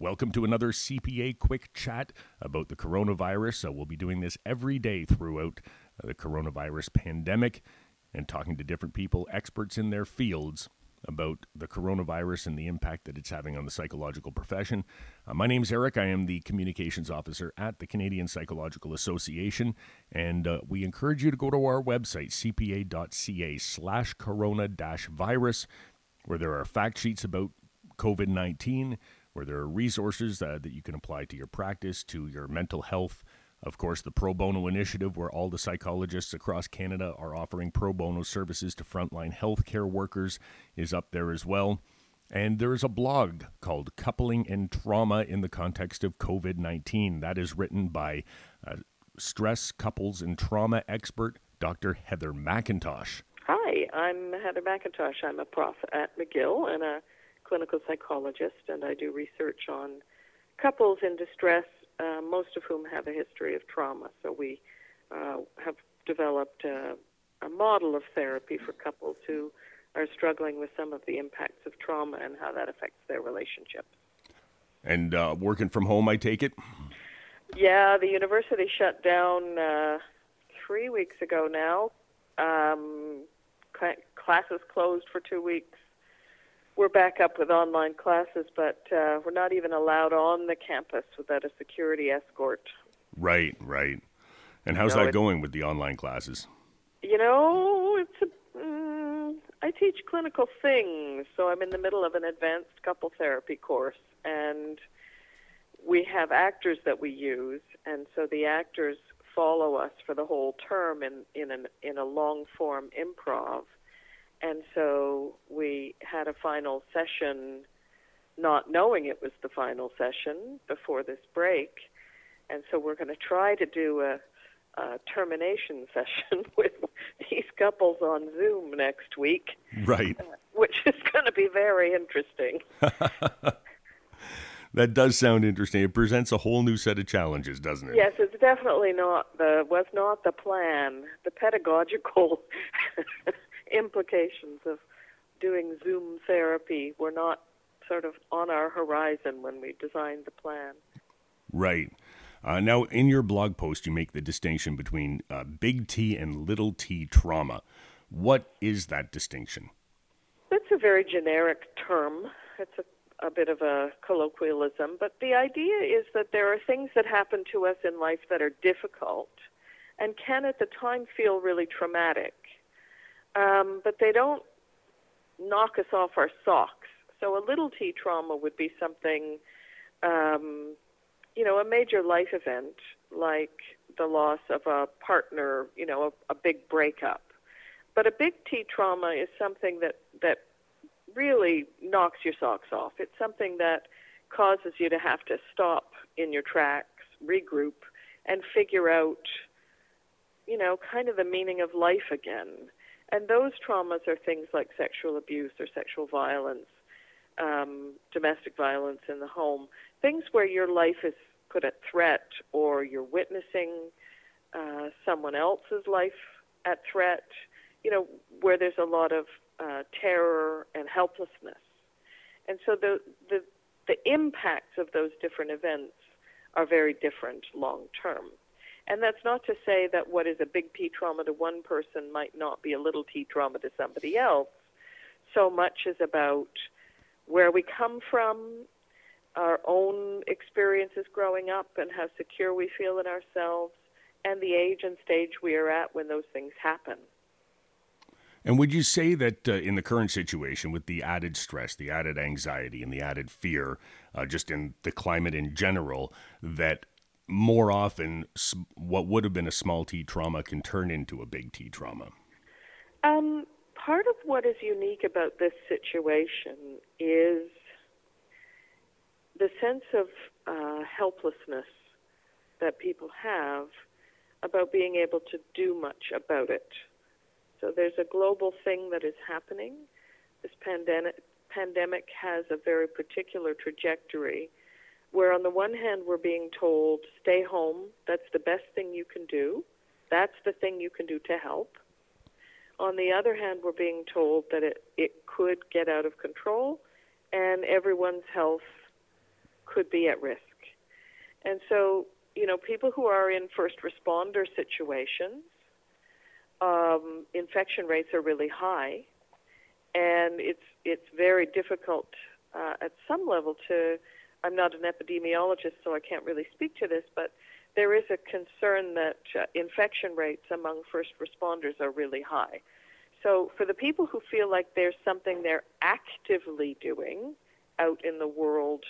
Welcome to another CPA quick chat about the coronavirus. Uh, we'll be doing this every day throughout uh, the coronavirus pandemic and talking to different people, experts in their fields, about the coronavirus and the impact that it's having on the psychological profession. Uh, my name is Eric. I am the communications officer at the Canadian Psychological Association, and uh, we encourage you to go to our website, cpa.ca slash corona virus, where there are fact sheets about COVID 19 where there are resources uh, that you can apply to your practice, to your mental health. Of course, the Pro Bono Initiative, where all the psychologists across Canada are offering pro bono services to frontline healthcare workers, is up there as well. And there is a blog called Coupling and Trauma in the Context of COVID 19. That is written by uh, stress, couples, and trauma expert Dr. Heather McIntosh. Hi, I'm Heather McIntosh. I'm a prof at McGill and a clinical psychologist, and I do research on couples in distress, uh, most of whom have a history of trauma. So we uh, have developed a, a model of therapy for couples who are struggling with some of the impacts of trauma and how that affects their relationship. And uh, working from home, I take it? Yeah, the university shut down uh, three weeks ago now. Um, classes closed for two weeks we're back up with online classes, but uh, we're not even allowed on the campus without a security escort. Right, right. And how's that going with the online classes? You know, it's a, mm, I teach clinical things, so I'm in the middle of an advanced couple therapy course, and we have actors that we use, and so the actors follow us for the whole term in in an in a long form improv and so we had a final session, not knowing it was the final session before this break. And so we're going to try to do a, a termination session with these couples on Zoom next week. Right. Uh, which is going to be very interesting. that does sound interesting. It presents a whole new set of challenges, doesn't it? Yes, it's definitely not the was not the plan. The pedagogical implications of doing Zoom therapy were not sort of on our horizon when we designed the plan. Right. Uh, now, in your blog post, you make the distinction between uh, big T and little t trauma. What is that distinction? That's a very generic term. It's a, a bit of a colloquialism, but the idea is that there are things that happen to us in life that are difficult and can at the time feel really traumatic um, but they don't knock us off our socks. So a little t trauma would be something, um, you know, a major life event like the loss of a partner, you know, a, a big breakup. But a big T trauma is something that that really knocks your socks off. It's something that causes you to have to stop in your tracks, regroup, and figure out, you know, kind of the meaning of life again. And those traumas are things like sexual abuse or sexual violence, um, domestic violence in the home, things where your life is put at threat or you're witnessing uh, someone else's life at threat, you know, where there's a lot of uh, terror and helplessness. And so the, the, the impacts of those different events are very different long term. And that's not to say that what is a big T trauma to one person might not be a little t trauma to somebody else. So much is about where we come from, our own experiences growing up, and how secure we feel in ourselves, and the age and stage we are at when those things happen. And would you say that uh, in the current situation, with the added stress, the added anxiety, and the added fear, uh, just in the climate in general, that more often what would have been a small t trauma can turn into a big T trauma? Um, part of what is unique about this situation is the sense of uh, helplessness that people have about being able to do much about it. So there's a global thing that is happening. This pandemic, pandemic has a very particular trajectory where on the one hand we're being told stay home that's the best thing you can do that's the thing you can do to help on the other hand we're being told that it, it could get out of control and everyone's health could be at risk. And so, you know, people who are in first responder situations, um, infection rates are really high, and it's it's very difficult uh, at some level to. I'm not an epidemiologist, so I can't really speak to this, but there is a concern that uh, infection rates among first responders are really high. So, for the people who feel like there's something they're actively doing out in the world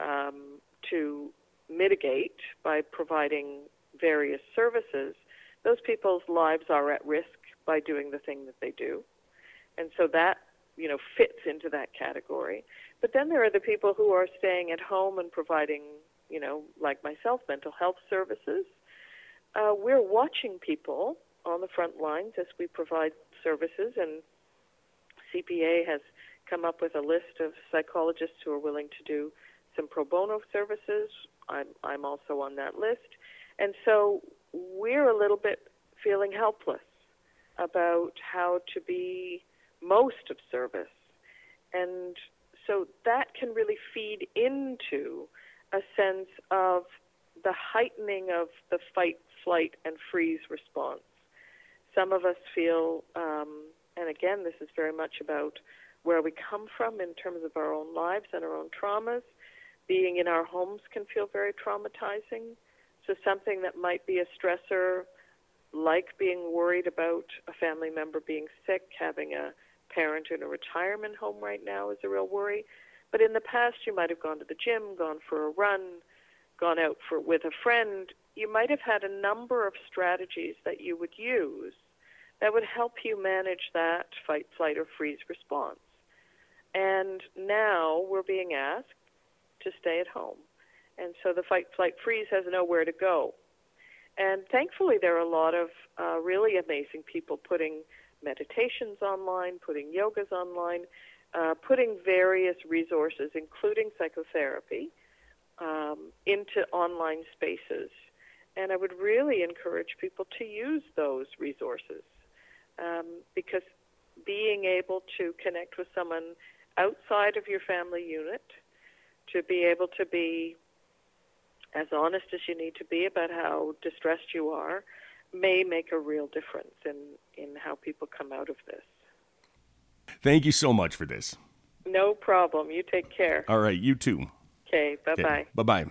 um, to mitigate by providing various services, those people's lives are at risk by doing the thing that they do. And so that, you know, fits into that category. But then there are the people who are staying at home and providing, you know, like myself, mental health services. Uh, we're watching people on the front lines as we provide services, and CPA has come up with a list of psychologists who are willing to do some pro bono services. I'm, I'm also on that list. And so we're a little bit feeling helpless about how to be most of service. And so that can really feed into a sense of the heightening of the fight, flight, and freeze response. Some of us feel, um, and again, this is very much about where we come from in terms of our own lives and our own traumas. Being in our homes can feel very traumatizing. So, something that might be a stressor, like being worried about a family member being sick, having a parent in a retirement home right now is a real worry. But in the past, you might have gone to the gym, gone for a run, gone out for with a friend. You might have had a number of strategies that you would use that would help you manage that fight, flight, or freeze response. And now we're being asked to stay at home. And so the fight, flight, freeze has nowhere to go. And thankfully, there are a lot of uh, really amazing people putting meditations online, putting yogas online, uh, putting various resources, including psychotherapy, um, into online spaces. And I would really encourage people to use those resources um, because being able to connect with someone outside of your family unit, to be able to be as honest as you need to be about how distressed you are, may make a real difference in, in how people come out of this. Thank you so much for this. No problem. You take care. All right, you too. Okay, bye bye. Bye bye.